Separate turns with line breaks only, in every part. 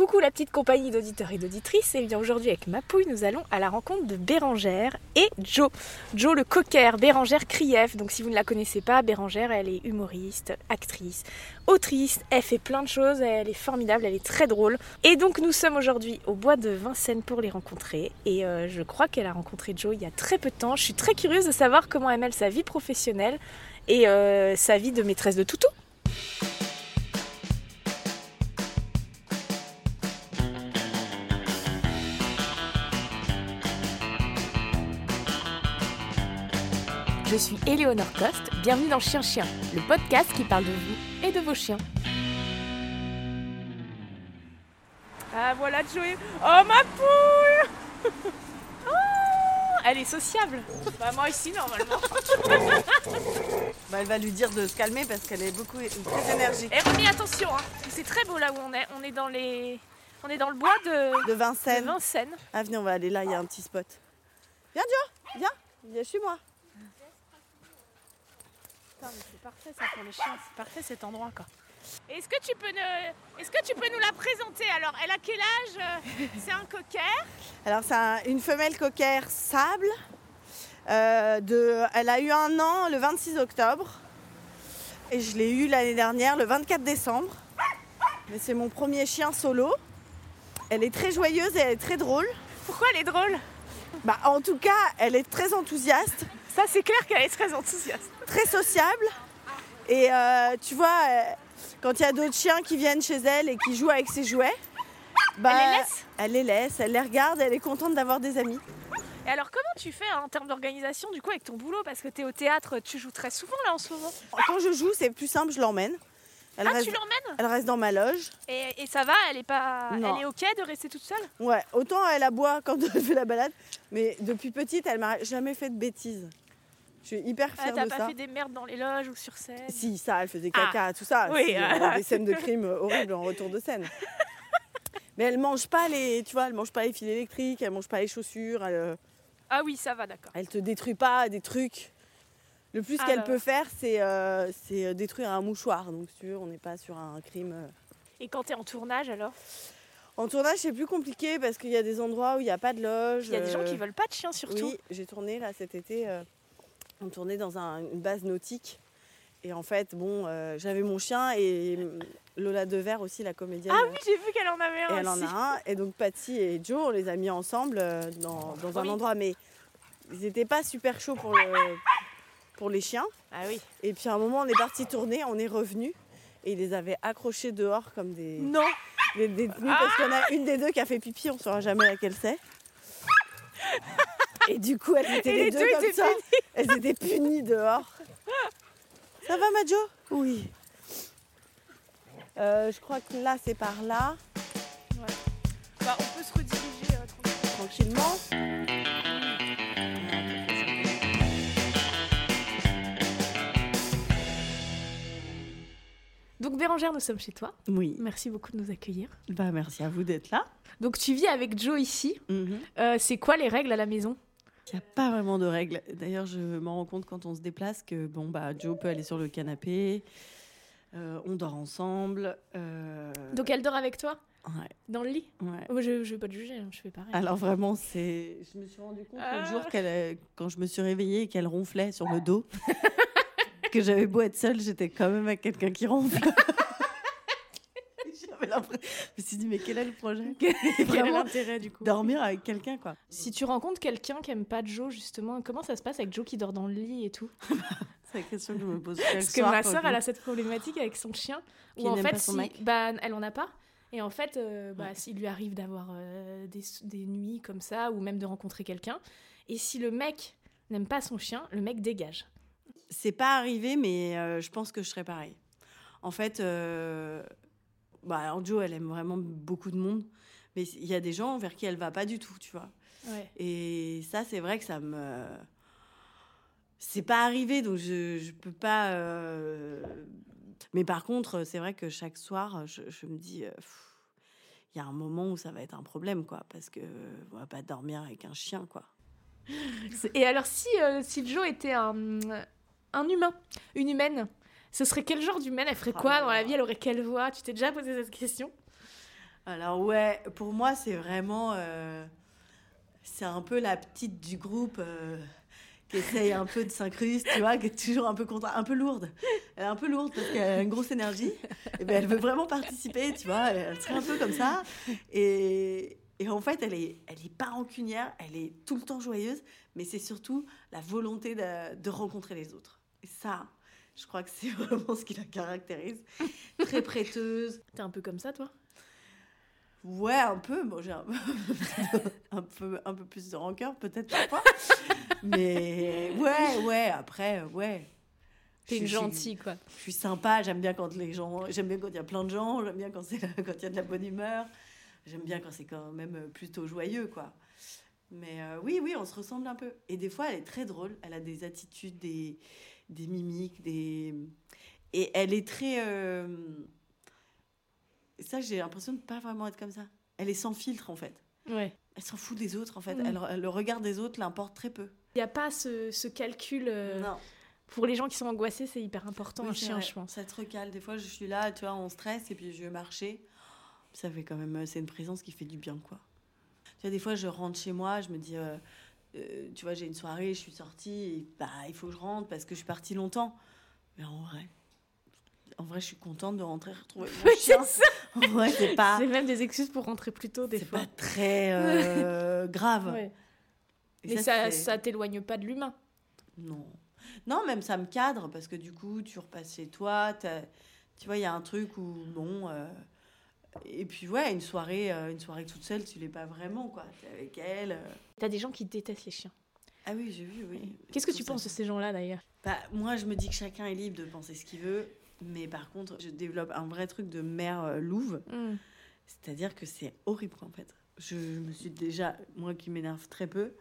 Coucou la petite compagnie d'auditeurs et d'auditrices. Et bien aujourd'hui avec ma pouille, nous allons à la rencontre de Bérangère et Joe. Joe le cocker, Bérangère Krief. Donc si vous ne la connaissez pas, Bérangère, elle est humoriste, actrice, autrice. Elle fait plein de choses. Elle est formidable, elle est très drôle. Et donc nous sommes aujourd'hui au bois de Vincennes pour les rencontrer. Et euh, je crois qu'elle a rencontré Joe il y a très peu de temps. Je suis très curieuse de savoir comment elle mêle sa vie professionnelle et euh, sa vie de maîtresse de toutou. Je suis Éléonore Coste, bienvenue dans Chien Chien, le podcast qui parle de vous et de vos chiens. Ah voilà Joey Oh ma pouille Oh Elle est sociable Bah moi ici normalement.
Bah, elle va lui dire de se calmer parce qu'elle est beaucoup très énergique.
Et remis attention, hein. c'est très beau là où on est. On est dans les. On est dans le bois de,
De Vincennes.
de Vincennes.
Ah venez, on va aller là, il y a un petit spot. Viens Joe, viens, viens chez moi.
Putain, mais c'est parfait ça pour les chiens, c'est parfait cet endroit quoi. Est-ce que tu peux ne... Est-ce que tu peux nous la présenter alors? Elle a quel âge euh, C'est un cocker
Alors c'est un- une femelle cocker sable. Euh, de, elle a eu un an le 26 octobre. Et je l'ai eu l'année dernière le 24 décembre. Mais c'est mon premier chien solo. Elle est très joyeuse et elle est très drôle.
Pourquoi elle est drôle?
Bah, en tout cas, elle est très enthousiaste.
Ça c'est clair qu'elle est très enthousiaste.
très sociable. Et euh, tu vois, euh, quand il y a d'autres chiens qui viennent chez elle et qui jouent avec ses jouets, bah,
Elle les laisse?
Elle les laisse, elle les regarde, elle est contente d'avoir des amis.
Et alors comment tu fais hein, en termes d'organisation du coup avec ton boulot? Parce que tu es au théâtre, tu joues très souvent là en ce moment.
Quand je joue, c'est plus simple, je l'emmène. Elle,
ah
reste,
tu l'emmènes?
elle reste dans ma loge.
et, et ça va Elle est pas,
Non.
elle est ok de rester toute seule?
Ouais, autant elle aboie quand elle fait la balade, mais depuis petite, elle m'a jamais fait de bêtises. Je suis hyper
Ah,
fière
T'as
de
pas
ça.
fait des merdes dans les loges ou sur scène?
Si, ça, elle faisait caca, tout ça.
Oui,
Si,
ah.
euh, des scènes de crime horribles en retour de scène. Mais elle mange pas les, tu vois, elle mange pas les fils électriques, elle mange pas les chaussures, elle, euh,
Ah oui, ça va, d'accord.
elle te détruit pas des trucs. Le plus
Ah
qu'elle peut faire, c'est euh, c'est détruire un mouchoir. Donc, si tu veux, on n'est pas sur un crime. euh.
Et quand t'es en tournage alors?
En tournage, c'est plus compliqué parce qu'il y a des endroits où il n'y a pas de loge.
Il y a des gens
euh,
qui veulent pas de chiens surtout.
Oui, j'ai tourné là cet été. euh, on tournait dans un- une base nautique. Et en fait, bon, euh, j'avais mon chien et Lola Devers aussi, la comédienne.
Ah oui, j'ai vu qu'elle en avait
Et
un
elle en a un. Et donc Patty et Joe, on les a mis ensemble euh, dans, dans un
Oui.
endroit. Mais ils n'étaient pas super chauds pour, le- pour les chiens.
Ah oui.
Et puis à un moment, on est parti tourner, on est revenu. Et ils les avaient accrochés dehors comme des,
Non.
des détenus. Parce qu'il y en a une des deux qui a fait pipi, on ne saura jamais laquelle c'est. Et du coup, elles étaient les,
les
deux,
deux
comme
étaient
ça. Elles étaient punies dehors. Ça va, Majo? Oui. Euh, je crois que là, c'est par là,
Bah, on peut se rediriger euh, tranquille.
tranquillement.
Donc Bérangère, nous sommes chez toi.
Oui.
Merci beaucoup de nous accueillir.
Bah, merci à vous d'être là.
Donc tu vis avec Joe ici.
Il
Euh, c'est quoi les règles à la maison?
N'y a pas vraiment de règles. D'ailleurs, je m'en rends compte quand on se déplace que bon, bah, Joe peut aller sur le canapé. euh, on dort ensemble. euh,
Donc elle dort avec toi
ouais,
dans le lit
ouais.
Oh, Je ne vais pas te juger, hein, je fais pareil.
Alors vraiment, c'est. Je me suis rendu compte
Ah.
l'autre jour qu'elle, euh, quand je me suis réveillée et qu'elle ronflait sur le dos, que j'avais beau être seule, j'étais quand même avec quelqu'un qui ronfle. Me suis dit, mais quel est le projet?
Quel est l'intérêt du coup?
dormir avec quelqu'un, quoi.
Si tu rencontres quelqu'un qui aime pas Joe justement, comment ça se passe avec Joe qui dort dans le lit et tout?
C'est la question que je me pose
Parce que ma sœur, elle a cette problématique avec son chien, où en fait,
pas son
si-
mec.
bah, elle en a pas. Et en fait, euh, bah,
Ouais.
s'il lui arrive d'avoir euh, des, des nuits comme ça, ou même de rencontrer quelqu'un, et si le mec n'aime pas son chien, le mec dégage.
C'est pas arrivé, mais euh, je pense que je serais pareil. En fait, euh, bah, alors Jo, elle aime vraiment beaucoup de monde, mais il y a des gens vers qui elle va pas du tout, tu vois.
Ouais.
Et ça, c'est vrai que ça me. C'est pas arrivé, donc je, je peux pas. euh, Mais par contre, c'est vrai que chaque soir, je, je me dis. euh, Il y a un moment où ça va être un problème, quoi, parce que on va pas dormir avec un chien, quoi.
Et alors, si, euh, si Joe était un, un humain, une humaine, ce serait quel genre d'humaine Elle ferait
Ah
quoi dans la vie? Elle aurait quelle voix? Tu t'es déjà posé cette question?
Alors ouais, pour moi c'est vraiment, euh, c'est un peu la petite du groupe euh, qui essaye un peu de s'incruster, tu vois, qui est toujours un peu un peu lourde. Elle est un peu lourde parce qu'elle a une grosse énergie. Et ben elle veut vraiment participer, tu vois. Elle serait un peu comme ça. Et, et en fait, elle est, elle est pas rancunière, elle est tout le temps joyeuse, mais c'est surtout la volonté de, de rencontrer les autres. Et ça, je crois que c'est vraiment ce qui la caractérise. Très prêteuse.
T'es un peu comme ça, toi?
Ouais, un peu. Bon, j'ai un, un, peu, un peu plus de rancœur, peut-être parfois. Mais ouais, ouais, après, ouais.
T'es une gentille, quoi.
Je suis sympa, j'aime bien quand les gens. J'aime bien quand il y a plein de gens, j'aime bien quand il y a de la bonne humeur. J'aime bien quand c'est quand même plutôt joyeux, quoi. Mais euh, oui, oui, on se ressemble un peu. Et des fois, elle est très drôle. Elle a des attitudes, des, des mimiques, des. Et elle est très. euh, Ça, j'ai l'impression de pas vraiment être comme ça. Elle est sans filtre, en fait.
Ouais.
Elle s'en fout des autres, en fait.
Mm.
Elle, elle- le regard des autres l'importe très peu.
Il n'y a pas ce, ce calcul. euh,
non.
Pour les gens qui sont angoissés, c'est hyper important,
Oui,
un chien,
vrai.
je pense.
Ça te recale. Des fois, je suis là, tu vois, on stresse et puis je vais marcher. Ça fait quand même. C'est une présence qui fait du bien, quoi. Tu vois, des fois, je rentre chez moi, je me dis, euh, euh, tu vois, j'ai une soirée, je suis sortie, et, bah, il faut que je rentre parce que je suis partie longtemps. Mais en vrai, en vrai, je suis contente de rentrer retrouver mon chien.
c'est ça.
En vrai, c'est pas,
C'est même des excuses pour rentrer plus tôt, des
c'est
fois.
pas très euh, grave.
Ouais. Mais ça,
c'est-
ça t'éloigne pas de l'humain.
Non. Non, même ça me cadre parce que du coup, tu repasses chez toi. Tu vois, il y a un truc où, bon. euh, Et puis, ouais, une soirée, euh, une soirée toute seule, tu l'es pas vraiment, quoi. T'es avec elle. euh.
T'as des gens qui détestent les chiens.
Ah oui, j'ai vu, oui.
Qu'est-ce que tu penses de ces gens-là, d'ailleurs?
Bah, Moi, je me dis que chacun est libre de penser ce qu'il veut. Mais par contre, je développe un vrai truc de mère euh, louve.
Hmm.
C'est-à-dire que c'est horrible, en fait. Je me suis déjà, moi qui m'énerve très peu,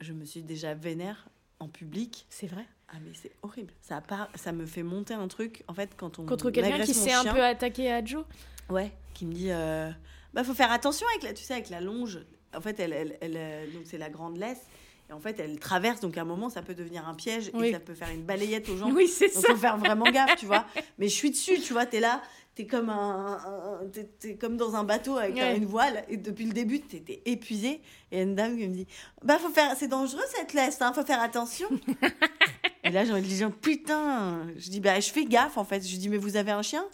je me suis déjà vénère en public
C'est vrai?
Ah mais c'est horrible. Ça part, ça me fait monter un truc en fait quand on
Contre quelqu'un qui s'est un peu attaqué à Joe?
Ouais, qui me dit euh, bah faut faire attention avec la tu sais avec la longe. En fait elle elle, elle, euh, donc c'est la grande laisse et en fait elle traverse donc à un moment ça peut devenir un piège
Oui.
et ça peut faire une balayette aux gens.
Oui, c'est ça.
faut faire vraiment gaffe, tu vois. Mais je suis dessus, tu vois, t'es là, t'es comme un, un- t'es comme dans un bateau avec
Ouais.
une voile et depuis le début t'étais épuisé et une dame qui me dit bah faut faire, c'est dangereux cette laisse, hein, faut faire attention. et là j'ai envie de dire putain, je dis bah je fais gaffe en fait, je dis mais vous avez un chien?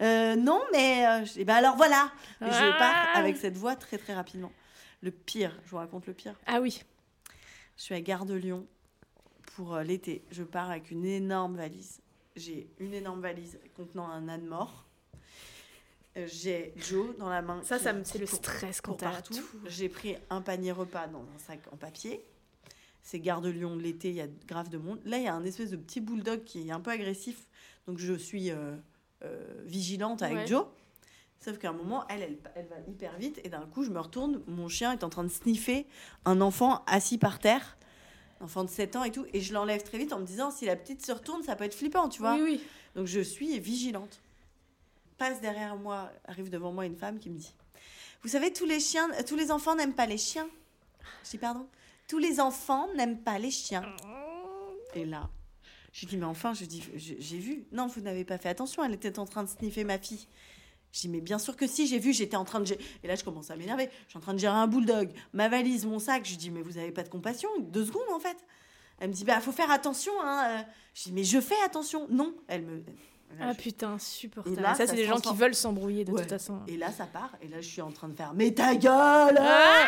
Euh, Non mais euh, je dis bah alors voilà. Je
Ah.
pars avec cette voix très très rapidement. Le pire, je vous raconte le pire.
Ah oui.
Je suis à Gare de Lyon pour euh, l'été. Je pars avec une énorme valise. J'ai une énorme valise contenant un âne mort. Euh, J'ai Joe dans la main.
Ça, ça me- c'est le stress quand t'as
partout.
tout.
J'ai pris un panier repas dans un sac en papier. C'est Gare de Lyon l'été, il y a grave de monde. Là, il y a un espèce de petit bulldog qui est un peu agressif. Donc, je suis euh, euh, vigilante avec
Ouais.
Joe. Sauf qu'à un moment, elle, elle, elle va hyper vite. Et d'un coup, je me retourne. Mon chien est en train de sniffer un enfant assis par terre. Enfant de 7 ans et tout. Et je l'enlève très vite en me disant si la petite se retourne, ça peut être flippant, tu vois.
Oui, oui.
Donc je suis vigilante. Passe derrière moi, arrive devant moi une femme qui me dit Vous savez, tous les chiens, euh, tous les enfants n'aiment pas les chiens. Je dis pardon Tous les enfants n'aiment pas les chiens. Et là, je dis mais enfin, je dis j'ai vu. Non, vous n'avez pas fait attention. Elle était en train de sniffer ma fille. Je dis mais bien sûr que si, j'ai vu, j'étais en train de gé- et là je commence à m'énerver. Je suis en train de gérer un bulldog, ma valise, mon sac. Je dis mais vous avez pas de compassion Deux secondes en fait. Elle me dit bah faut faire attention. Hein. euh. Je dis mais je fais attention. Non, elle me. Là,
Ah
je-
putain, insupportable.
Et là,
ça,
ça
c'est des gens qui veulent s'embrouiller de
Ouais.
toute façon.
Et là, ça part. Et là, je suis en train de faire Mais ta gueule
Ah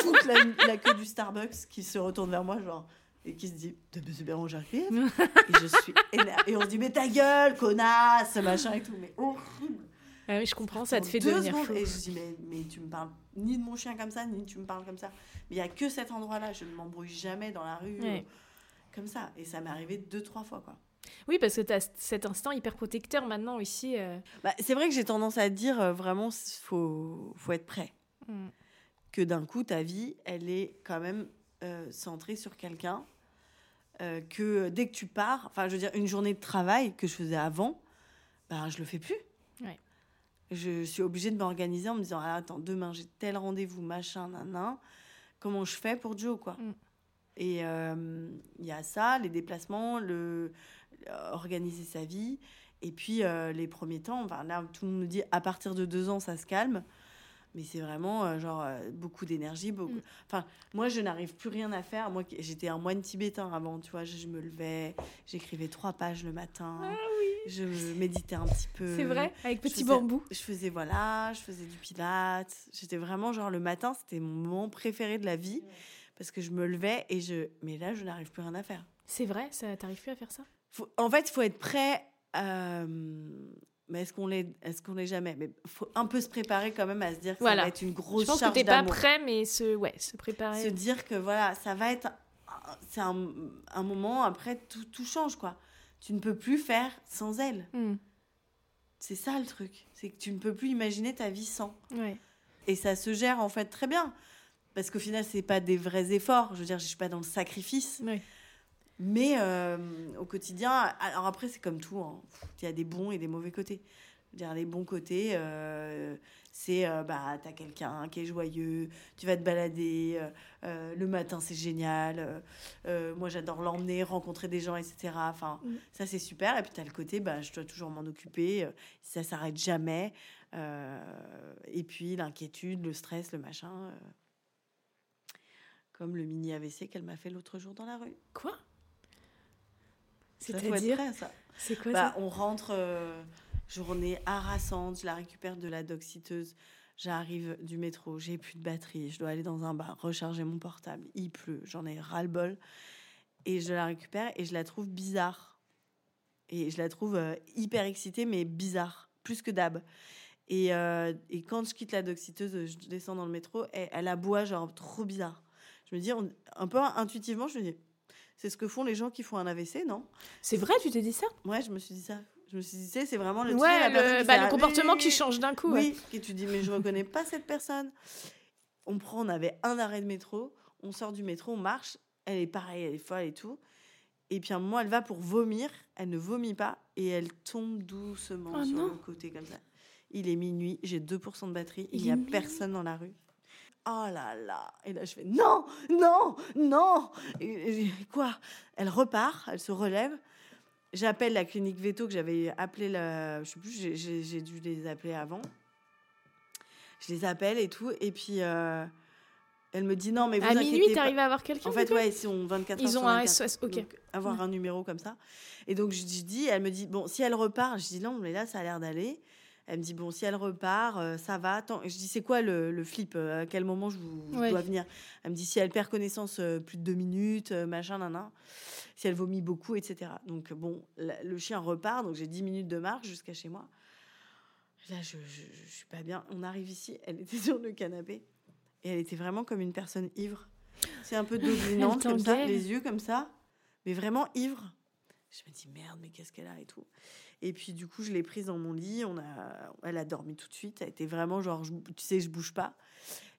Toute la, la queue du Starbucks qui se retourne vers moi, genre, et qui se dit De Monsieur Bérangère Krief Et je suis énervée. Et on se dit Mais ta gueule, connasse Machin et tout. Mais horrible
Ah oui, je comprends, ça te fait
deux
devenir fou.
Et je dis mais, mais tu me parles ni de mon chien comme ça, ni tu me parles comme ça. Mais il y a que cet endroit-là. Je ne m'embrouille jamais dans la rue.
Ouais.
euh, Comme ça. Et ça m'est arrivé deux, trois fois, quoi.
Oui, parce que tu as cet instinct hyper protecteur maintenant ici. euh.
Bah, c'est vrai que j'ai tendance à dire euh, vraiment, il faut, faut être prêt.
Mm.
que d'un coup, ta vie, elle est quand même euh, centrée sur quelqu'un. Euh, que dès que tu pars, enfin, je veux dire, une journée de travail que je faisais avant, ben, je le fais plus.
Ouais.
Je suis obligée de m'organiser en me disant ah, attends, demain j'ai tel rendez-vous, machin, nan, Comment je fais pour Joe, quoi?
Mm.
Et euh, il y a ça, les déplacements, le, organiser sa vie. Et puis, euh, les premiers temps, enfin, là, tout le monde nous dit à partir de deux ans, ça se calme. Mais c'est vraiment euh, genre euh, beaucoup d'énergie. Beaucoup...
Mm.
Enfin, moi, je n'arrive plus rien à faire. Moi, j'étais un moine tibétain avant, tu vois. Je, je me levais, j'écrivais trois pages le matin. Je méditais un petit peu.
Ah C'est vrai Avec
je
petit
faisais-
bambou.
Je faisais, voilà, je faisais du pilates. J'étais vraiment genre le matin, c'était mon moment préféré de la vie. Parce que je me levais et je. Mais là, je n'arrive plus rien à faire.
C'est vrai ça T'arrives plus à faire ça?
Faut- en fait, il faut être prêt. euh, mais est-ce qu'on l'est, est-ce qu'on l'est jamais? Mais faut un peu se préparer quand même à se dire que
Voilà.
ça va être une grosse
Je pense que t'es pas prêt, mais se, ouais, se
Se
préparer.
dire que voilà, ça va être, c'est un, un moment après tout, tout change quoi. Tu ne peux plus faire sans elle.
Hmm,
C'est ça le truc, c'est que tu ne peux plus imaginer ta vie sans.
ouais.
Et ça se gère en fait très bien. Parce qu'au final, c'est pas des vrais efforts. Je veux dire, je suis pas dans le sacrifice.
Ouais.
Mais euh, au quotidien, alors après, c'est comme tout. hein. Il y a des bons et des mauvais côtés. Dire, les bons côtés, euh, c'est euh, bah, t'as quelqu'un qui est joyeux, tu vas te balader, euh, le matin c'est génial, moi j'adore l'emmener, rencontrer des gens, etc. Enfin,
Mm.
ça c'est super. Et puis t'as le côté, bah, je dois toujours m'en occuper, ça s'arrête jamais. Et puis l'inquiétude, le stress, le machin. comme le mini AVC qu'elle m'a fait l'autre jour dans la rue.
Quoi? C'est-à-dire. C'est quoi
Bah,
ça
on rentre, euh, journée harassante, je la récupère de la doxiteuse. J'arrive du métro, j'ai plus de batterie, je dois aller dans un bar, recharger mon portable. Il pleut, j'en ai ras-le-bol. Et je la récupère et je la trouve bizarre. Et je la trouve euh, hyper excitée, mais bizarre, plus que d'hab. Et, euh, et quand je quitte la doxiteuse, je descends dans le métro, et elle aboie genre trop bizarre. Je me dis, on- un peu intuitivement, je me dis, c'est ce que font les gens qui font un AVC, non
C'est vrai, tu t'es dit ça?
Ouais, je me suis dit ça. Je me suis dit, c'est vraiment le,
Ouais, le, bah, le comportement qui change d'un coup.
Oui, et tu dis, mais je reconnais pas cette personne. On prend, on avait un arrêt de métro, on sort du métro, on marche, elle est pareille, elle est folle et tout. Et puis à un moment, elle va pour vomir, elle ne vomit pas, et elle tombe doucement
Oh
sur
non.
le côté comme ça. Il est minuit, j'ai 2% de batterie, il n'y a
minuit.
personne dans la rue. Oh là là Et là, je fais non, non, non Et- et- Quoi? Elle repart, elle se relève. J'appelle la clinique veto que j'avais appelé la. Je sais plus, j'ai- dû les appeler avant. Je les appelle et tout. Et puis, euh, elle me dit non, mais vous
À minuit, t'arrives à avoir quelqu'un
En fait, ouais, ils sont 24 heures
Ils ont un
24.
SOS, ok.
Donc, avoir un numéro comme ça. Et donc, je, je dis, elle me dit, bon, si elle repart, je dis, non, mais là, ça a l'air d'aller. Elle me dit, bon, si elle repart, euh, ça va. Je dis, c'est quoi le, le flip euh, À quel moment je, vous, je
Ouais.
dois venir? Elle me dit, si elle perd connaissance euh, plus de deux minutes, euh, machin, nan, Si elle vomit beaucoup, etc. Donc, bon, la- le chien repart. Donc, j'ai 10 minutes de marche jusqu'à chez moi. Là, je, je, je suis pas bien. On arrive ici, elle était sur le canapé. Et elle était vraiment comme une personne ivre. C'est un peu dominante, comme ça, les yeux comme ça. Mais vraiment ivre. Je me dis merde, mais qu'est-ce qu'elle a et tout. Et puis du coup, je l'ai prise dans mon lit. On a, elle a dormi tout de suite. Elle était vraiment genre, je- tu sais, je bouge pas.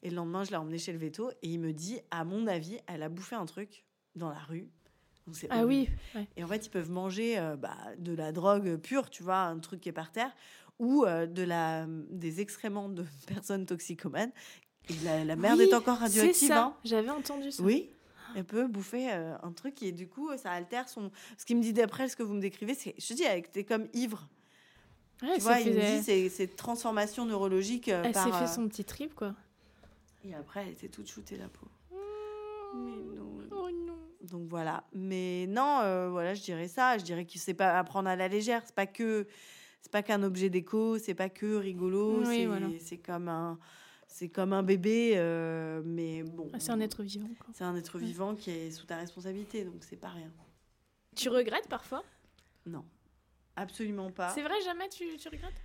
Et le lendemain, je l'ai emmenée chez le veto et il me dit, à mon avis, elle a bouffé un truc dans la rue. Donc, c'est
Ah
horrible.
oui, ouais.
Et en fait, ils peuvent manger euh, bah, de la drogue pure, tu vois, un truc qui est par terre, ou euh, de la, des excréments de personnes toxicomanes. Et la, la merde
Oui,
est encore
c'est
radioactive.
ça.
hein.
J'avais entendu ça.
Oui, elle peut bouffer euh, un truc et du coup, ça altère son. Ce qui me dit d'après ce que vous me décrivez, c'est. Je te dis, elle était comme ivre.
Ouais,
tu vois, il me dit, c'est c'est transformation neurologique euh,
Elle
par.
s'est fait
euh,
son petit trip, quoi.
Et après, elle était toute shootée, la peau. Mais non.
Oh non.
Donc voilà. Mais non, euh, voilà, je dirais ça. Je dirais que c'est pas à prendre à la légère. C'est pas que c'est pas qu'un objet déco. C'est pas que rigolo.
Oui,
c'est
voilà.
c'est comme un c'est comme un bébé. euh, mais bon.
Ah, C'est un être vivant.
C'est un être vivant qui est sous ta responsabilité. Donc c'est pas rien.
Tu regrettes parfois?
Non, absolument pas.
C'est vrai, jamais tu, tu regrettes?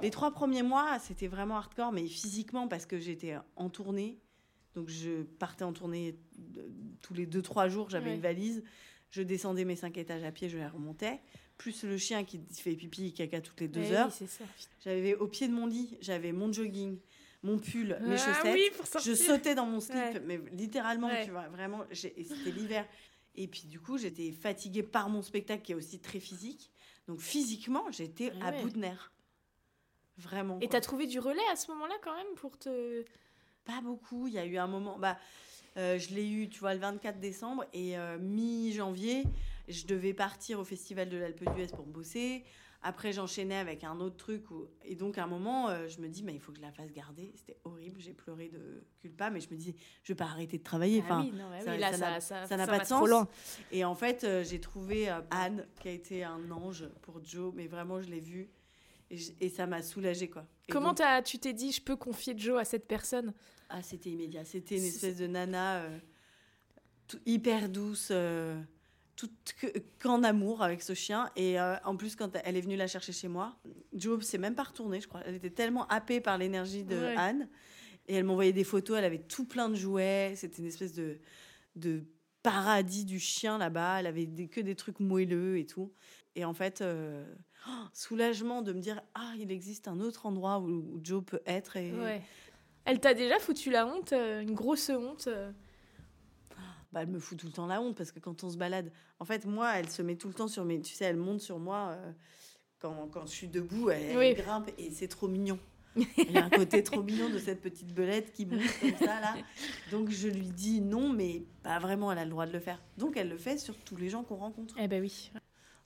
Les trois premiers mois, c'était vraiment hardcore, mais physiquement parce que j'étais en tournée. Donc je partais en tournée de- tous les deux trois jours. J'avais
Ouais.
une valise. Je descendais mes cinq étages à pied, je les remontais. Plus le chien qui fait pipi et caca toutes les deux
Eh
heures.
Oui, c'est ça.
J'avais au pied de mon lit, j'avais mon jogging, mon pull, mes
Ah
chaussettes.
oui, pour
je sautais dans mon slip,
Ouais.
mais littéralement,
Ouais.
tu vois, vraiment. C'était l'hiver. Et puis du coup, j'étais fatiguée par mon spectacle qui est aussi très physique. Donc physiquement, j'étais
Ah
à bout de nerfs. Vraiment.
Et t'as trouvé du relais à ce moment-là quand même pour te.
Pas beaucoup. Il y a eu un moment. Bah, euh, je l'ai eu, tu vois, le 24 décembre et euh, mi-janvier, je devais partir au festival de l'Alpe d'Huez pour bosser. Après, j'enchaînais avec un autre truc. Où... Et donc, à un moment, euh, je me dis, mais il faut que je la fasse garder. C'était horrible. J'ai pleuré de culpa, mais je me dis, je vais pas arrêter de travailler.
Ah
Enfin,
oui, non, ouais,
ça-
oui, là,
ça
ça
n'a-
ça-
pas de sens. Et en fait, euh, j'ai trouvé euh, Anne, qui a été un ange pour Joe. Mais vraiment, je l'ai vue. Et, ça m'a soulagée, quoi. Et
Comment
donc-
t'as- tu t'es dit, je peux confier Joe à cette personne?
Ah, c'était immédiat. C'était une espèce de nana hyper douce, qu'en amour avec ce chien. Et euh, en plus, quand elle est venue la chercher chez moi, Joe s'est même pas retournée, je crois. Elle était tellement happée par l'énergie de
Ouais.
Anne. Et elle m'envoyait des photos. Elle avait tout plein de jouets. C'était une espèce de, de paradis du chien là-bas. Elle avait des- que des trucs moelleux et tout. Et en fait, euh, oh, soulagement de me dire ah, il existe un autre endroit où, où Joe peut être. Et,
Ouais. Elle t'a déjà foutu la honte, euh, une grosse honte.
Bah, elle me fout tout le temps la honte parce que quand on se balade, en fait, moi, elle se met tout le temps sur mes. Tu sais, elle monte sur moi euh, quand, quand je suis debout, elle, grimpe et c'est trop mignon. Il y a un côté trop mignon de cette petite belette qui bouge comme ça, là. Donc je lui dis non, mais pas vraiment, elle a le droit de le faire. Donc elle le fait sur tous les gens qu'on rencontre.
Eh ben oui.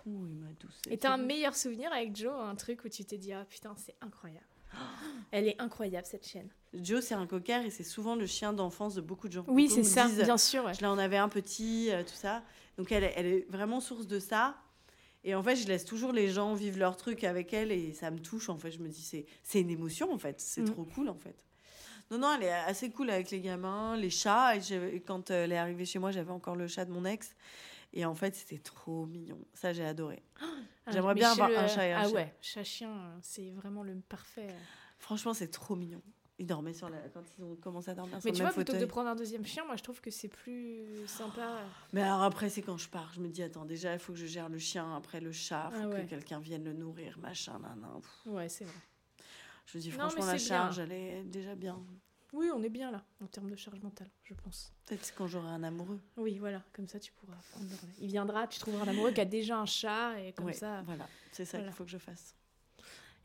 Oui, ma douce.
Et t'as un meilleur souvenir avec Joe, un truc où tu t'es dit, ah putain, c'est incroyable. Elle est incroyable cette chienne.
Joe, c'est un cocker et c'est souvent le chien d'enfance de beaucoup de gens.
Oui, c'est ça,
disent,
bien sûr. ouais.
Je en avais un petit, euh, tout ça. Donc elle, est- elle est vraiment source de ça. Et en fait, je laisse toujours les gens vivre leur truc avec elle et ça me touche. En fait, je me dis, c'est, c'est une émotion en fait. C'est
Mm.
trop cool en fait. Non, non, elle est assez cool avec les gamins, les chats. Et quand euh, elle est arrivée chez moi, j'avais encore le chat de mon ex. Et en fait, c'était trop mignon. Ça, j'ai adoré.
Ah,
J'aimerais
mais
bien avoir
le-
un chat et un
Ah
chien.
ouais, chat-chien, c'est vraiment le parfait.
Franchement, c'est trop mignon. Ils dormaient sur la... quand ils ont commencé à dormir sur
Mais
le
tu
même
vois, plutôt que de prendre un deuxième chien, moi je trouve que c'est plus sympa.
Mais alors après, c'est quand je pars. Je me dis, attends, déjà, il faut que je gère le chien, après le chat, il faut
Ah ouais.
que quelqu'un vienne le nourrir, machin, nan, nan.
Ouais, c'est vrai.
Je me dis, franchement,
mais
la
c'est bien.
charge, elle est déjà bien.
Oui, on est bien là, en termes de charge mentale, je pense.
Peut-être quand j'aurai un amoureux.
Oui, voilà, comme ça tu pourras prendre. Il viendra, tu trouveras un amoureux qui a déjà un chat, et comme
Ouais,
ça.
Voilà, c'est ça
Voilà.
qu'il faut que je fasse.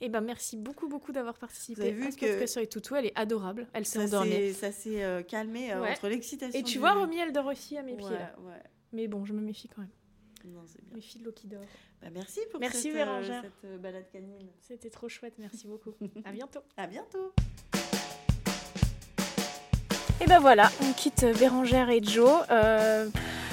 Et ben merci beaucoup, beaucoup d'avoir participé
Vous avez vu
à ce
que-
podcast sur les toutous. Elle est adorable, elle s'est endormie.
ça s'est euh, calmé euh,
Ouais.
entre l'excitation.
Et tu vois, Romy, elle dort aussi à mes
ouais,
pieds là.
ouais.
Mais bon, je me méfie quand même.
Non, c'est bien.
méfie de l'eau qui dort.
Bah, merci pour
Merci,
cette, euh, cette balade canine.
C'était trop chouette, merci beaucoup. à bientôt.
À bientôt.
Et ben voilà, on quitte Bérangère et Joe. Euh,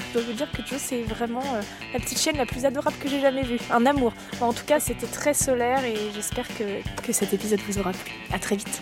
je dois vous dire que Joe, c'est vraiment euh, la petite chienne la plus adorable que j'ai jamais vue. Un amour. En tout cas, c'était très solaire et j'espère que, que cet épisode vous aura plu. À très vite.